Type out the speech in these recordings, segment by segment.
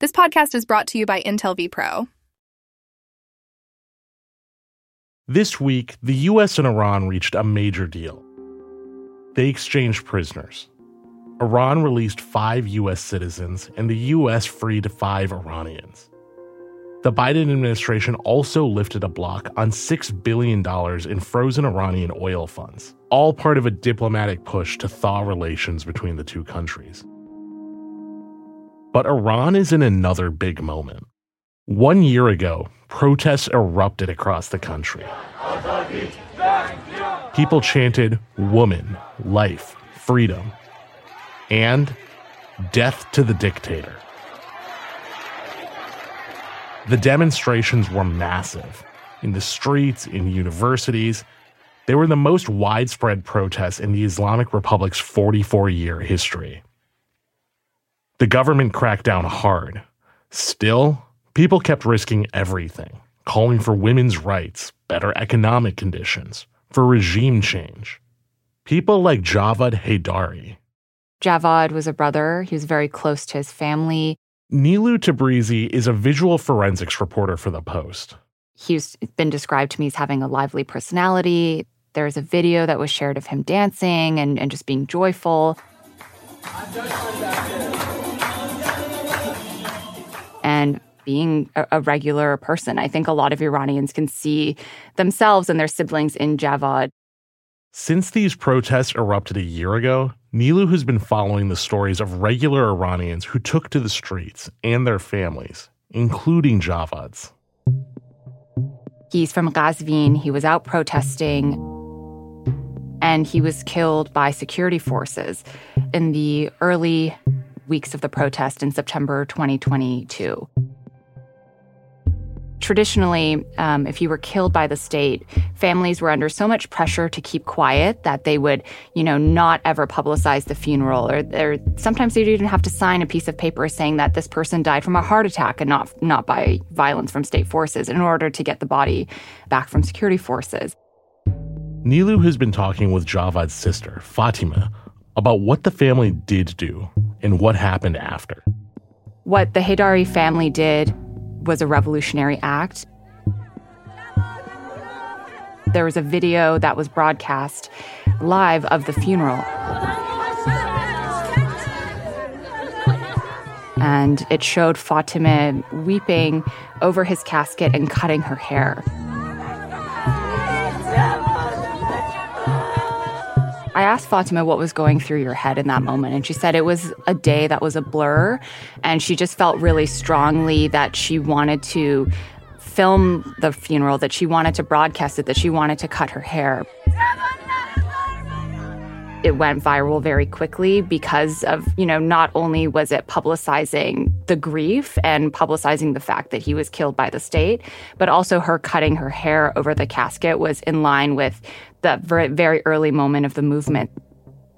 This podcast is brought to you by Intel vPro. This week, the US and Iran reached a major deal. They exchanged prisoners. Iran released five US citizens, and the US freed five Iranians. The Biden administration also lifted a block on $6 billion in frozen Iranian oil funds, all part of a diplomatic push to thaw relations between the two countries. But Iran is in another big moment. One year ago, protests erupted across the country. People chanted, Woman, life, freedom, and death to the dictator. The demonstrations were massive in the streets, in universities. They were the most widespread protests in the Islamic Republic's 44 year history. The government cracked down hard. Still, people kept risking everything, calling for women's rights, better economic conditions, for regime change. People like Javad Haidari. Javad was a brother. He was very close to his family. Nilo Tabrizy is a visual forensics reporter for The Post. He's been described to me as having a lively personality. There's a video that was shared of him dancing and, and just being joyful. And being a, a regular person. I think a lot of Iranians can see themselves and their siblings in Javad. Since these protests erupted a year ago, Nilo has been following the stories of regular Iranians who took to the streets and their families, including Javad's. He's from Qazvin. He was out protesting and he was killed by security forces in the early weeks of the protest in September 2022 traditionally, um, if you were killed by the state, families were under so much pressure to keep quiet that they would, you know, not ever publicize the funeral, or, or sometimes they'd even have to sign a piece of paper saying that this person died from a heart attack and not not by violence from state forces, in order to get the body back from security forces. Nilu has been talking with Javad's sister, Fatima, about what the family did do and what happened after. What the Haidari family did was a revolutionary act. There was a video that was broadcast live of the funeral. And it showed Fatima weeping over his casket and cutting her hair. Asked Fatima what was going through your head in that moment, and she said it was a day that was a blur, and she just felt really strongly that she wanted to film the funeral, that she wanted to broadcast it, that she wanted to cut her hair. It went viral very quickly because of, you know, not only was it publicizing the grief and publicizing the fact that he was killed by the state, but also her cutting her hair over the casket was in line with that very, very early moment of the movement.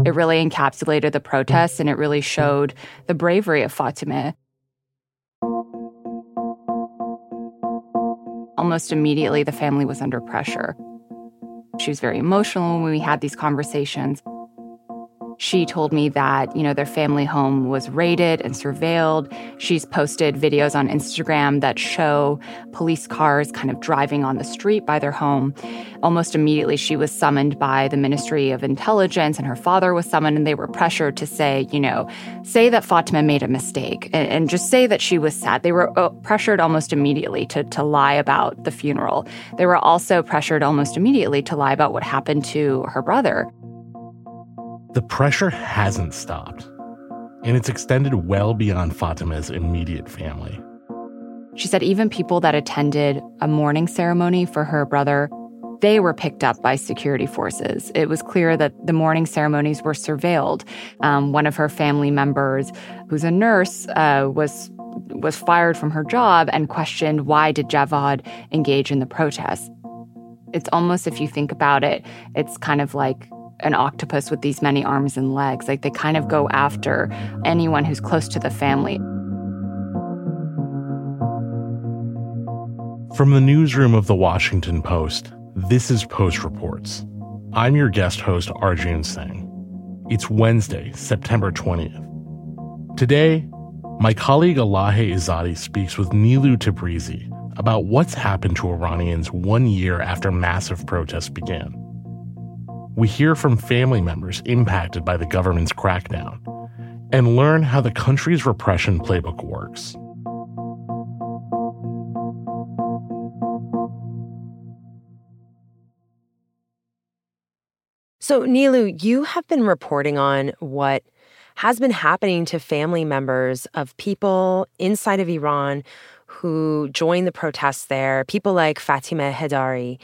It really encapsulated the protests and it really showed the bravery of Fatima. Almost immediately, the family was under pressure. She was very emotional when we had these conversations. She told me that, you know, their family home was raided and surveilled. She's posted videos on Instagram that show police cars kind of driving on the street by their home. Almost immediately, she was summoned by the Ministry of Intelligence, and her father was summoned, and they were pressured to say, you know, say that Fatima made a mistake and, and just say that she was sad. They were uh, pressured almost immediately to, to lie about the funeral. They were also pressured almost immediately to lie about what happened to her brother. The pressure hasn't stopped, and it's extended well beyond Fatima's immediate family. She said even people that attended a mourning ceremony for her brother, they were picked up by security forces. It was clear that the mourning ceremonies were surveilled. Um, one of her family members, who's a nurse, uh, was was fired from her job and questioned why did Javad engage in the protests. It's almost if you think about it, it's kind of like an octopus with these many arms and legs. Like they kind of go after anyone who's close to the family. From the newsroom of the Washington Post, this is Post Reports. I'm your guest host, Arjun Singh. It's Wednesday, September 20th. Today, My colleague Elahe Izadi speaks with Nilo Tabrizy about what's happened to Iranians one year after massive protests began. We hear from family members impacted by the government's crackdown and learn how the country's repression playbook works. So, Nilo, you have been reporting on what has been happening to family members of people inside of Iran who joined the protests there, people like Fatima Haidari,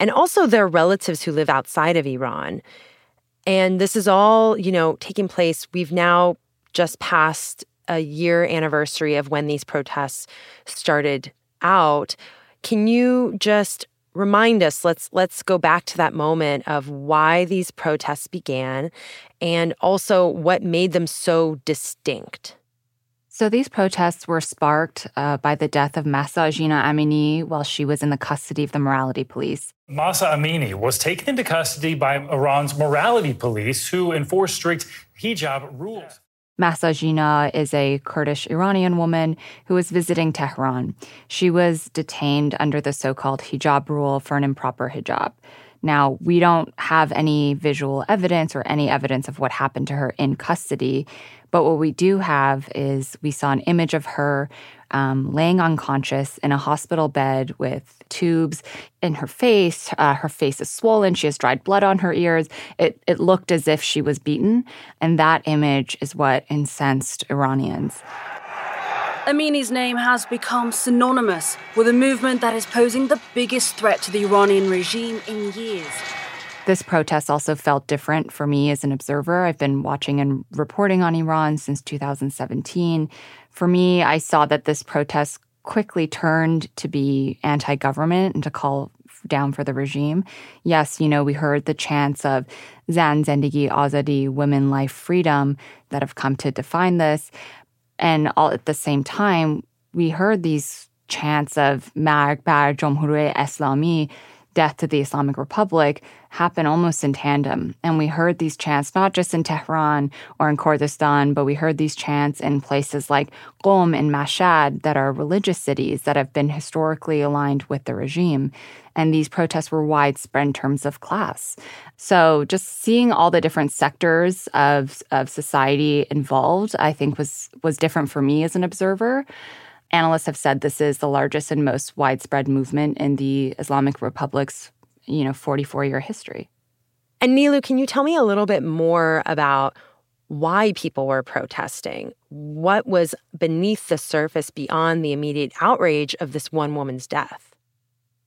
and also their relatives who live outside of Iran. And this is all, you know, taking place. We've now just passed a year anniversary of when these protests started out. Can you just remind us let's let's go back to that moment of why these protests began and also what made them so distinct so these protests were sparked uh, by the death of Mahsa Jina Amini while she was in the custody of the morality police. Mahsa Amini was taken into custody by Iran's morality police who enforce strict hijab rules. Mahsa Jina is a Kurdish Iranian woman who was visiting Tehran. She was detained under the so called hijab rule for an improper hijab. Now, we don't have any visual evidence or any evidence of what happened to her in custody, but what we do have is we saw an image of her um, laying unconscious in a hospital bed with tubes in her face. Uh, her face is swollen. She has dried blood on her ears. It, it looked as if she was beaten. And that image is what incensed Iranians. Amini's name has become synonymous with a movement that is posing the biggest threat to the Iranian regime in years. This protest also felt different for me as an observer. I've been watching and reporting on Iran since 2017. For me, I saw that this protest quickly turned to be anti government and to call down for the regime. Yes, you know, we heard the chants of Zan Zendegi Azadi, women, life, freedom that have come to define this. And all at the same time, we heard these chants of Marg bar Jomhuri Islami, death to the Islamic Republic, happen almost in tandem. And we heard these chants not just in Tehran or in Kurdistan, but we heard these chants in places like Qom and Mashhad that are religious cities that have been historically aligned with the regime. And these protests were widespread in terms of class. So just seeing all the different sectors of, of society involved, I think was was different for me as an observer. Analysts have said this is the largest and most widespread movement in the Islamic Republic's, you know, 44-year history. And Nilo, can you tell me a little bit more about why people were protesting? What was beneath the surface beyond the immediate outrage of this one woman's death?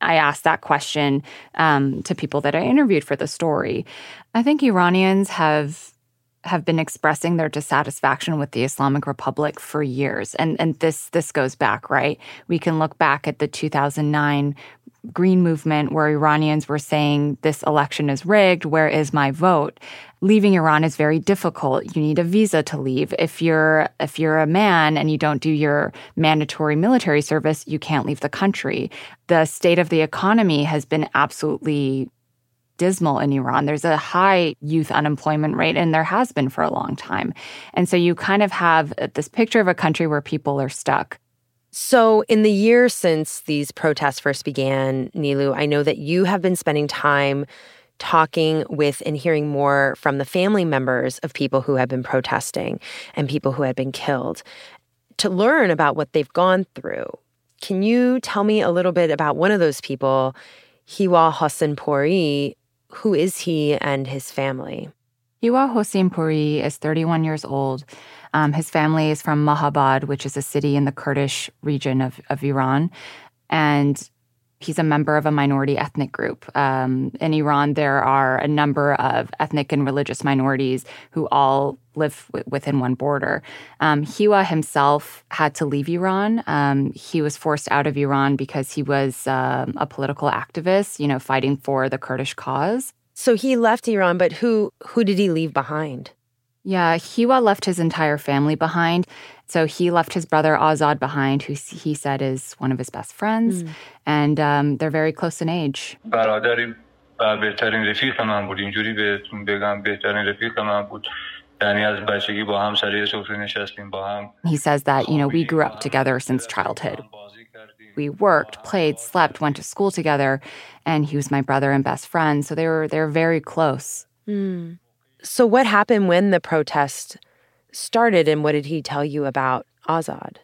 I asked that question um, to people that I interviewed for the story. I think Iranians have have been expressing their dissatisfaction with the Islamic Republic for years. And and this this goes back, right? We can look back at the 2009 Green movement where Iranians were saying this election is rigged, where is my vote? Leaving Iran is very difficult. You need a visa to leave. If you're if you're a man and you don't do your mandatory military service, you can't leave the country. The state of the economy has been absolutely dismal in Iran. There's a high youth unemployment rate, and there has been for a long time. And so you kind of have this picture of a country where people are stuck. So, in the years since these protests first began, Nilo, I know that you have been spending time talking with and hearing more from the family members of people who have been protesting and people who had been killed to learn about what they've gone through. Can you tell me a little bit about one of those people, Hiwa Hossein who is he and his family? Hiwa Hossein Puri is 31 years old. Um, his family is from Mahabad, which is a city in the Kurdish region of, of Iran. And he's a member of a minority ethnic group. Um, in Iran, there are a number of ethnic and religious minorities who all live w- within one border. Um, Hiwa himself had to leave Iran. Um, he was forced out of Iran because he was um, a political activist, you know, fighting for the Kurdish cause. So he left Iran, but who who did he leave behind? Yeah, Hiwa left his entire family behind. So he left his brother Azad behind, who he said is one of his best friends, mm. and um, they're very close in age. He says that, you know, we grew up together since childhood. We worked, played, slept, went to school together, and he was my brother and best friend, so they were they were very close. Mm. So what happened when the protest started and what did he tell you about Azad?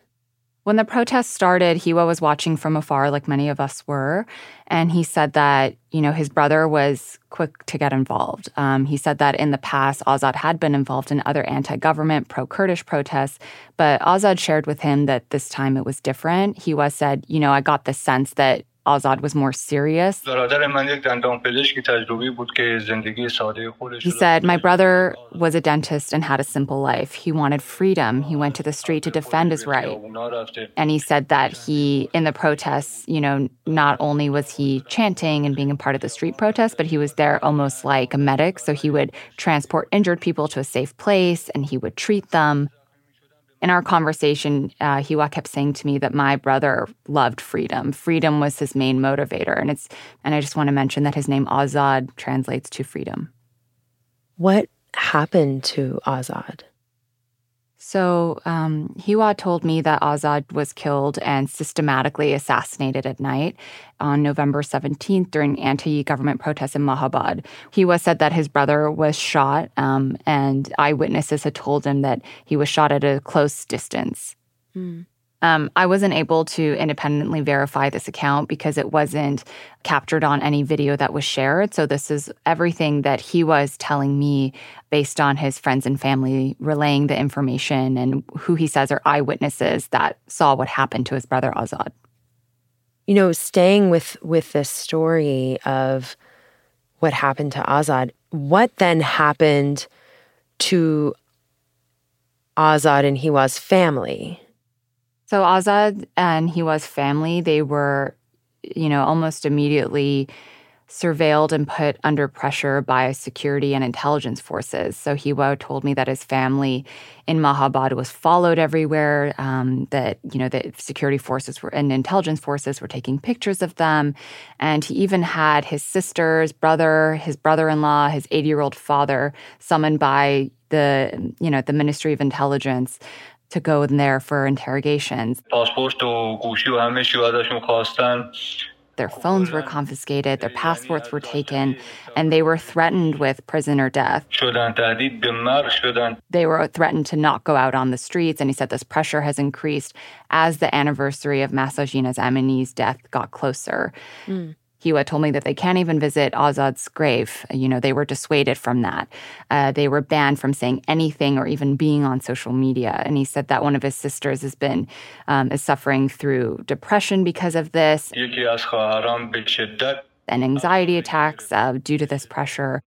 When the protest started, Hiwa was watching from afar, like many of us were. And he said that, you know, his brother was quick to get involved. Um, he said that in the past, Azad had been involved in other anti government, pro Kurdish protests. But Azad shared with him that this time it was different. Hiwa said, you know, I got the sense that Azad was more serious. He said, My brother was a dentist and had a simple life. He wanted freedom. He went to the street to defend his right. And he said that he, in the protests, you know, not only was he chanting and being a part of the street protest, but he was there almost like a medic. So he would transport injured people to a safe place and he would treat them in our conversation, uh, Hiwa kept saying to me that my brother loved freedom. Freedom was his main motivator, and it's and I just want to mention that his name Azad translates to freedom. What happened to Azad? So um, Hiwa told me that Azad was killed and systematically assassinated at night on November 17th during anti-government protests in Mahabad. Hiwa said that his brother was shot, um, and eyewitnesses had told him that he was shot at a close distance. Mm. Um, I wasn't able to independently verify this account because it wasn't captured on any video that was shared. So, this is everything that he was telling me based on his friends and family relaying the information and who he says are eyewitnesses that saw what happened to his brother Azad. You know, staying with with this story of what happened to Azad, what then happened to Azad and Hiwa's family? So Azad and Hiwa's family, they were, you know, almost immediately surveilled and put under pressure by security and intelligence forces. So Hiwa told me that his family in Mahabad was followed everywhere. Um, that you know the security forces were and intelligence forces were taking pictures of them, and he even had his sisters, brother, his brother-in-law, his 80-year-old father summoned by the you know the Ministry of Intelligence to go in there for interrogations. Their phones were confiscated, their passports were taken, and they were threatened with prison or death. They were threatened to not go out on the streets, and he said this pressure has increased as the anniversary of Mahsa Jina's Amini's death got closer. Mm. Hiwa told me that they can't even visit Azad's grave. You know, they were dissuaded from that. Uh, they were banned from saying anything or even being on social media. And he said that one of his sisters has been um, is suffering through depression because of this and anxiety attacks uh, due to this pressure.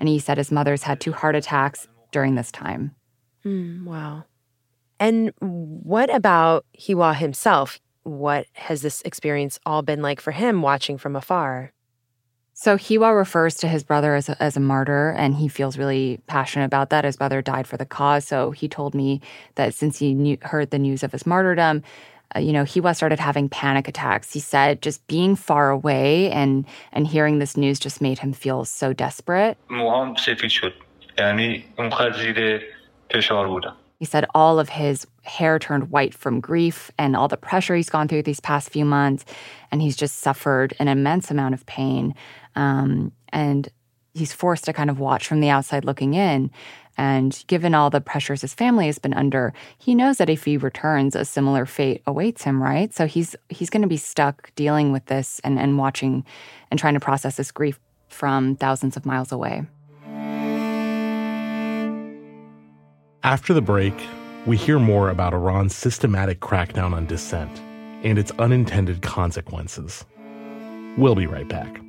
And he said his mother's had two heart attacks during this time. Mm, wow. And what about Hiwa himself? What has this experience all been like for him watching from afar? So Hiwa refers to his brother as a, as a martyr, and he feels really passionate about that. His brother died for the cause, so he told me that since he knew, heard the news of his martyrdom, uh, you know, Hiwa started having panic attacks. He said just being far away and and hearing this news just made him feel so desperate. He said all of his hair turned white from grief and all the pressure he's gone through these past few months. And he's just suffered an immense amount of pain. Um, and he's forced to kind of watch from the outside looking in. And given all the pressures his family has been under, he knows that if he returns, a similar fate awaits him, right? So he's he's going to be stuck dealing with this and, and watching and trying to process this grief from thousands of miles away. After the break, we hear more about Iran's systematic crackdown on dissent and its unintended consequences. We'll be right back.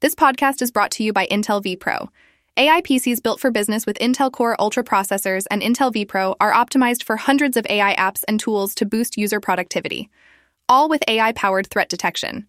This podcast is brought to you by Intel vPro. AI PCs built for business with Intel Core Ultra processors and Intel vPro are optimized for hundreds of AI apps and tools to boost user productivity, all with AI powered threat detection.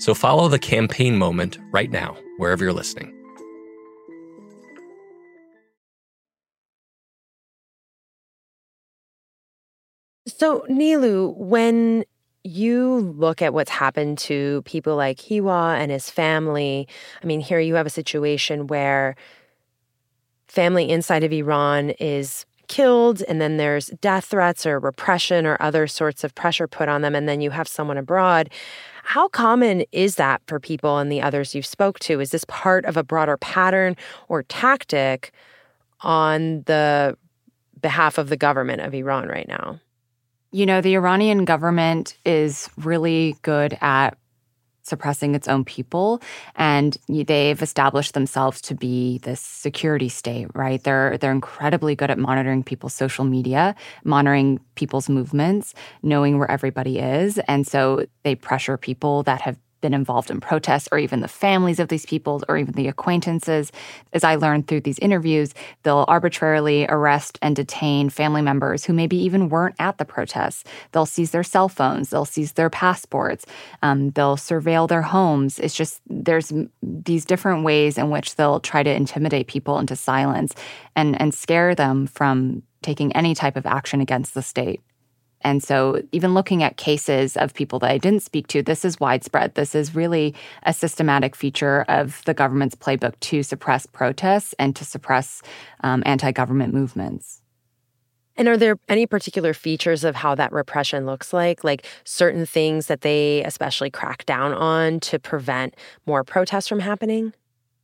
So follow the campaign moment right now, wherever you're listening. So, Nilo, when you look at what's happened to people like Hiwa and his family, I mean, here you have a situation where family inside of Iran is killed, and then there's death threats or repression or other sorts of pressure put on them, and then you have someone abroad. How common is that for people and the others you've spoke to? Is this part of a broader pattern or tactic on the behalf of the government of Iran right now? You know, the Iranian government is really good at suppressing its own people and they've established themselves to be this security state right? They're they're incredibly good at monitoring people's social media monitoring people's movements knowing where everybody is and so they pressure people that have been involved in protests or even the families of these people or even the acquaintances. As I learned through these interviews, they'll arbitrarily arrest and detain family members who maybe even weren't at the protests. They'll seize their cell phones, they'll seize their passports, um, they'll surveil their homes. It's just there's these different ways in which they'll try to intimidate people into silence and, and scare them from taking any type of action against the state. And so, even looking at cases of people that I didn't speak to, this is widespread. This is really a systematic feature of the government's playbook to suppress protests and to suppress um, anti government movements. And are there any particular features of how that repression looks like? Like certain things that they especially crack down on to prevent more protests from happening?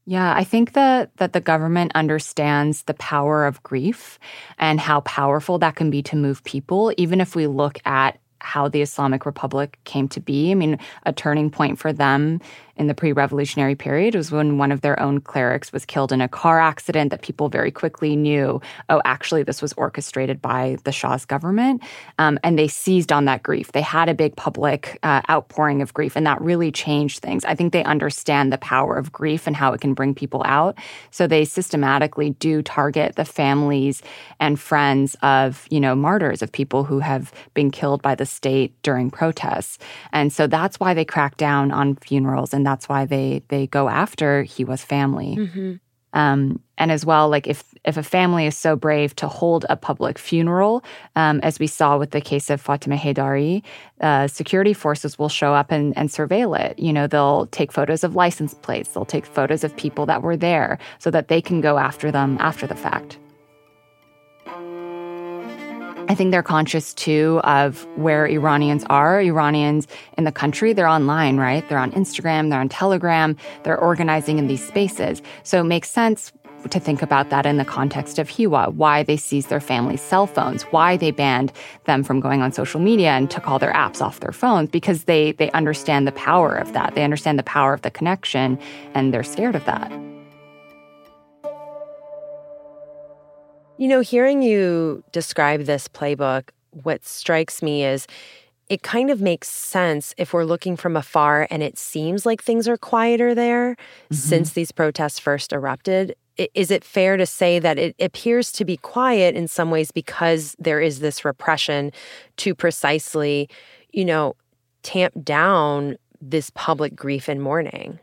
Yeah, I think that that the government understands the power of grief and how powerful that can be to move people even if we look at how the Islamic Republic came to be. I mean, a turning point for them in the pre revolutionary period was when one of their own clerics was killed in a car accident that people very quickly knew, oh, actually, this was orchestrated by the Shah's government. Um, and they seized on that grief. They had a big public uh, outpouring of grief, and that really changed things. I think they understand the power of grief and how it can bring people out. So they systematically do target the families and friends of, you know, martyrs, of people who have been killed by the state during protests. And so that's why they crack down on funerals and that's why they they go after Hiwa's family. Mm-hmm. Um, and as well, like if if a family is so brave to hold a public funeral, um, as we saw with the case of Fatima Haidari, uh, security forces will show up and, and surveil it. You know, they'll take photos of license plates, they'll take photos of people that were there, so that they can go after them after the fact. I think they're conscious too of where Iranians are. Iranians in the country, they're online, right? They're on Instagram, they're on Telegram, they're organizing in these spaces. So it makes sense to think about that in the context of Hiwa, why they seized their family's cell phones, why they banned them from going on social media and took all their apps off their phones, because they, they understand the power of that. They understand the power of the connection, and they're scared of that. You know, hearing you describe this playbook, what strikes me is it kind of makes sense if we're looking from afar and it seems like things are quieter there mm-hmm. since these protests first erupted. Is it fair to say that it appears to be quiet in some ways because there is this repression to precisely, you know, tamp down this public grief and mourning?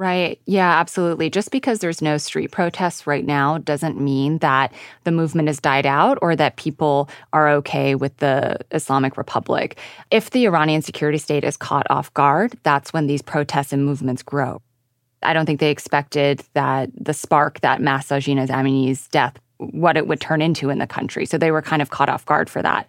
Right. Yeah, absolutely. Just because there's no street protests right now doesn't mean that the movement has died out or that people are okay with the Islamic Republic. If the Iranian security state is caught off guard, that's when these protests and movements grow. I don't think they expected that the spark that Mahsa Amini's death what it would turn into in the country. So they were kind of caught off guard for that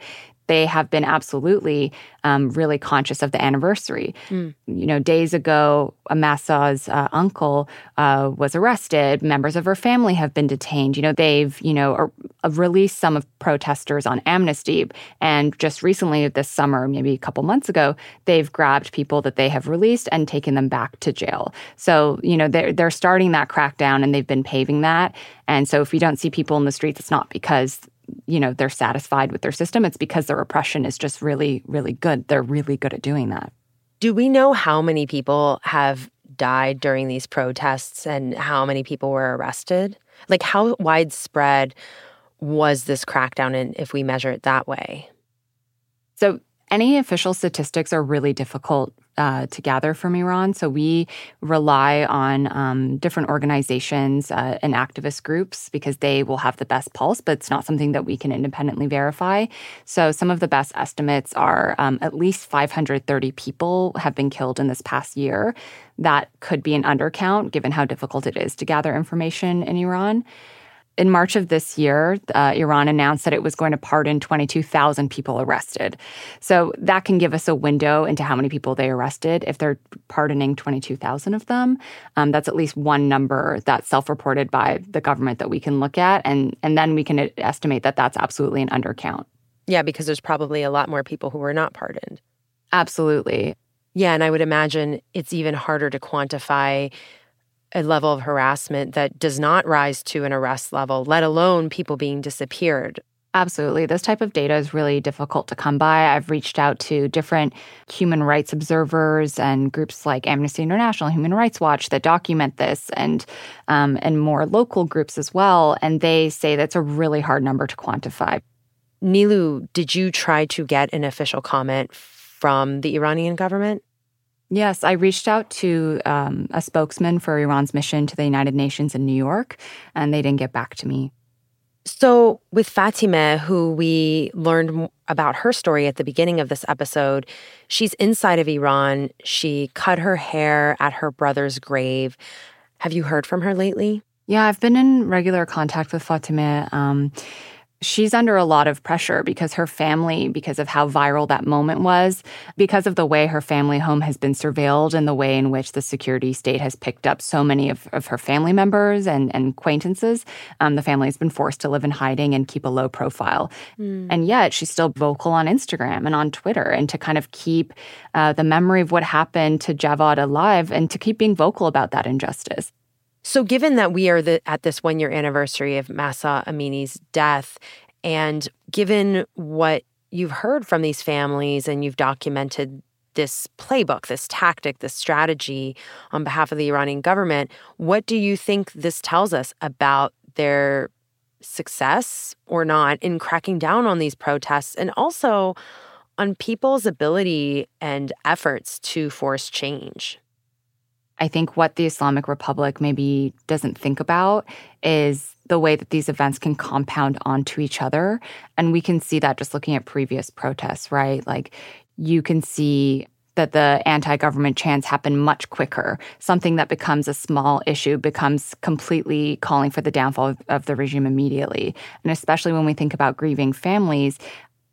they have been absolutely um, really conscious of the anniversary. Mm. You know, days ago, Mahsa's uh, uncle uh, was arrested. Members of her family have been detained. You know, they've, you know, released some of protesters on amnesty. And just recently, this summer, maybe a couple months ago, they've grabbed people that they have released and taken them back to jail. So, you know, they're, they're starting that crackdown and they've been paving that. And so if you don't see people in the streets, it's not because you know, they're satisfied with their system. It's because the repression is just really, really good. They're really good at doing that. Do we know how many people have died during these protests and how many people were arrested? Like, how widespread was this crackdown, and if we measure it that way? So, any official statistics are really difficult uh, to gather from Iran. So we rely on um, different organizations uh, and activist groups because they will have the best pulse, but it's not something that we can independently verify. So some of the best estimates are um, at least 530 people have been killed in this past year. That could be an undercount given how difficult it is to gather information in Iran in March of this year, uh, Iran announced that it was going to pardon 22,000 people arrested. So that can give us a window into how many people they arrested. If they're pardoning 22,000 of them, um, that's at least one number that's self-reported by the government that we can look at, and and then we can estimate that that's absolutely an undercount. Yeah, because there's probably a lot more people who were not pardoned. Absolutely. Yeah, and I would imagine it's even harder to quantify a level of harassment that does not rise to an arrest level, let alone people being disappeared. Absolutely. This type of data is really difficult to come by. I've reached out to different human rights observers and groups like Amnesty International, Human Rights Watch that document this, and um, and more local groups as well. And they say that's a really hard number to quantify. Nilo, did you try to get an official comment from the Iranian government? Yes, I reached out to um, a spokesman for Iran's mission to the United Nations in New York, and they didn't get back to me. So, with Fatima, who we learned about her story at the beginning of this episode, she's inside of Iran. She cut her hair at her brother's grave. Have you heard from her lately? Yeah, I've been in regular contact with Fatima. Um, she's under a lot of pressure because her family, because of how viral that moment was, because of the way her family home has been surveilled and the way in which the security state has picked up so many of, of her family members and, and acquaintances, um, the family has been forced to live in hiding and keep a low profile. Mm. And yet she's still vocal on Instagram and on Twitter and to kind of keep uh, the memory of what happened to Javad alive and to keep being vocal about that injustice. So, given that we are the, at this one year anniversary of Mahsa Amini's death, and given what you've heard from these families and you've documented this playbook, this tactic, this strategy on behalf of the Iranian government, what do you think this tells us about their success or not in cracking down on these protests and also on people's ability and efforts to force change? I think what the Islamic Republic maybe doesn't think about is the way that these events can compound onto each other. And we can see that just looking at previous protests, right? Like you can see that the anti government chants happen much quicker. Something that becomes a small issue becomes completely calling for the downfall of, of the regime immediately. And especially when we think about grieving families,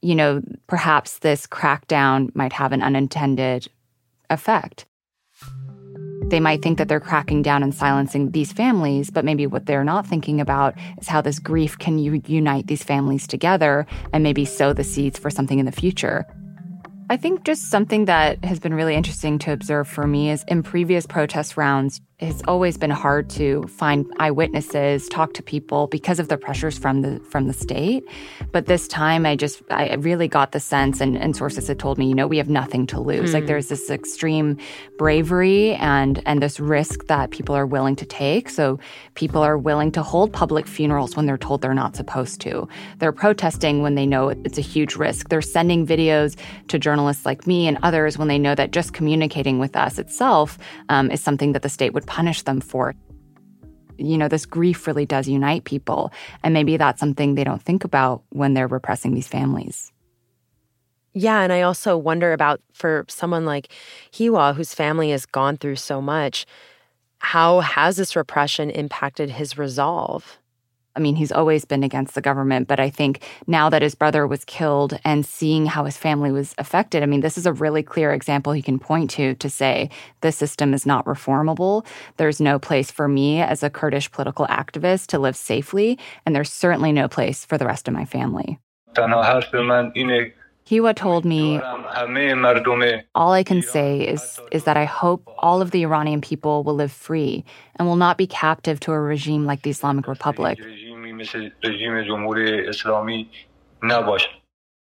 you know, perhaps this crackdown might have an unintended effect. They might think that they're cracking down and silencing these families, but maybe what they're not thinking about is how this grief can unite these families together and maybe sow the seeds for something in the future. I think just something that has been really interesting to observe for me is in previous protest rounds, it's always been hard to find eyewitnesses, talk to people because of the pressures from the from the state. But this time, I just I really got the sense, and, and sources had told me, you know, we have nothing to lose. Mm. Like hmm. there's this extreme bravery and and this risk that people are willing to take. So people are willing to hold public funerals when they're told they're not supposed to. They're protesting when they know it's a huge risk. They're sending videos to journalists like me and others when they know that just communicating with us itself um, is something that the state would punish them for. You know, this grief really does unite people. And maybe that's something they don't think about when they're repressing these families. Yeah, and I also wonder about for someone like Hiwa, whose family has gone through so much, how has this repression impacted his resolve? I mean, he's always been against the government, but I think now that his brother was killed and seeing how his family was affected, I mean, this is a really clear example he can point to to say the system is not reformable. There's no place for me as a Kurdish political activist to live safely, and there's certainly no place for the rest of my family. Hiwa told me, All I can say is, is that I hope all of the Iranian people will live free and will not be captive to a regime like the Islamic Republic. مثل رژیم جمهوری اسلامی نباشه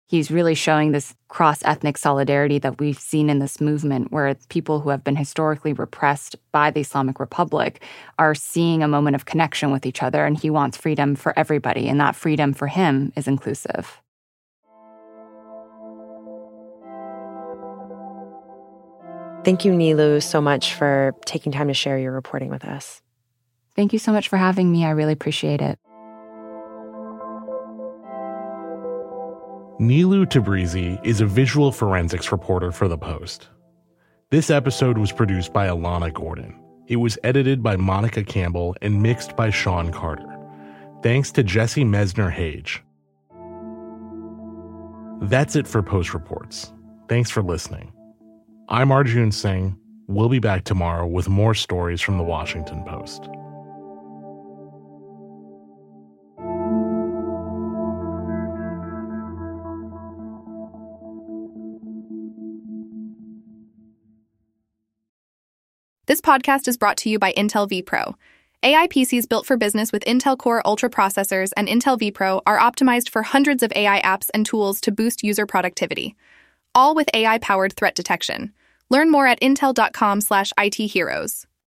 he's really showing this cross ethnic solidarity that we've seen in this movement, where people who have been historically repressed by the Islamic Republic are seeing a moment of connection with each other, and he wants freedom for everybody, and that freedom for him is inclusive. Thank you, Nilo, so much for taking time to share your reporting with us. Thank you so much for having me. I really appreciate it. Nilo Tabrizy is a visual forensics reporter for The Post. This episode was produced by Alana Gordon. It was edited by Monica Campbell and mixed by Sean Carter. Thanks to Jesse Mesner Hage. That's it for Post Reports. Thanks for listening. I'm Arjun Singh. We'll be back tomorrow with more stories from the Washington Post. This podcast is brought to you by Intel vPro. AI PCs built for business with Intel Core Ultra processors and Intel vPro are optimized for hundreds of AI apps and tools to boost user productivity, all with AI-powered threat detection. Learn more at intel.com/itheroes.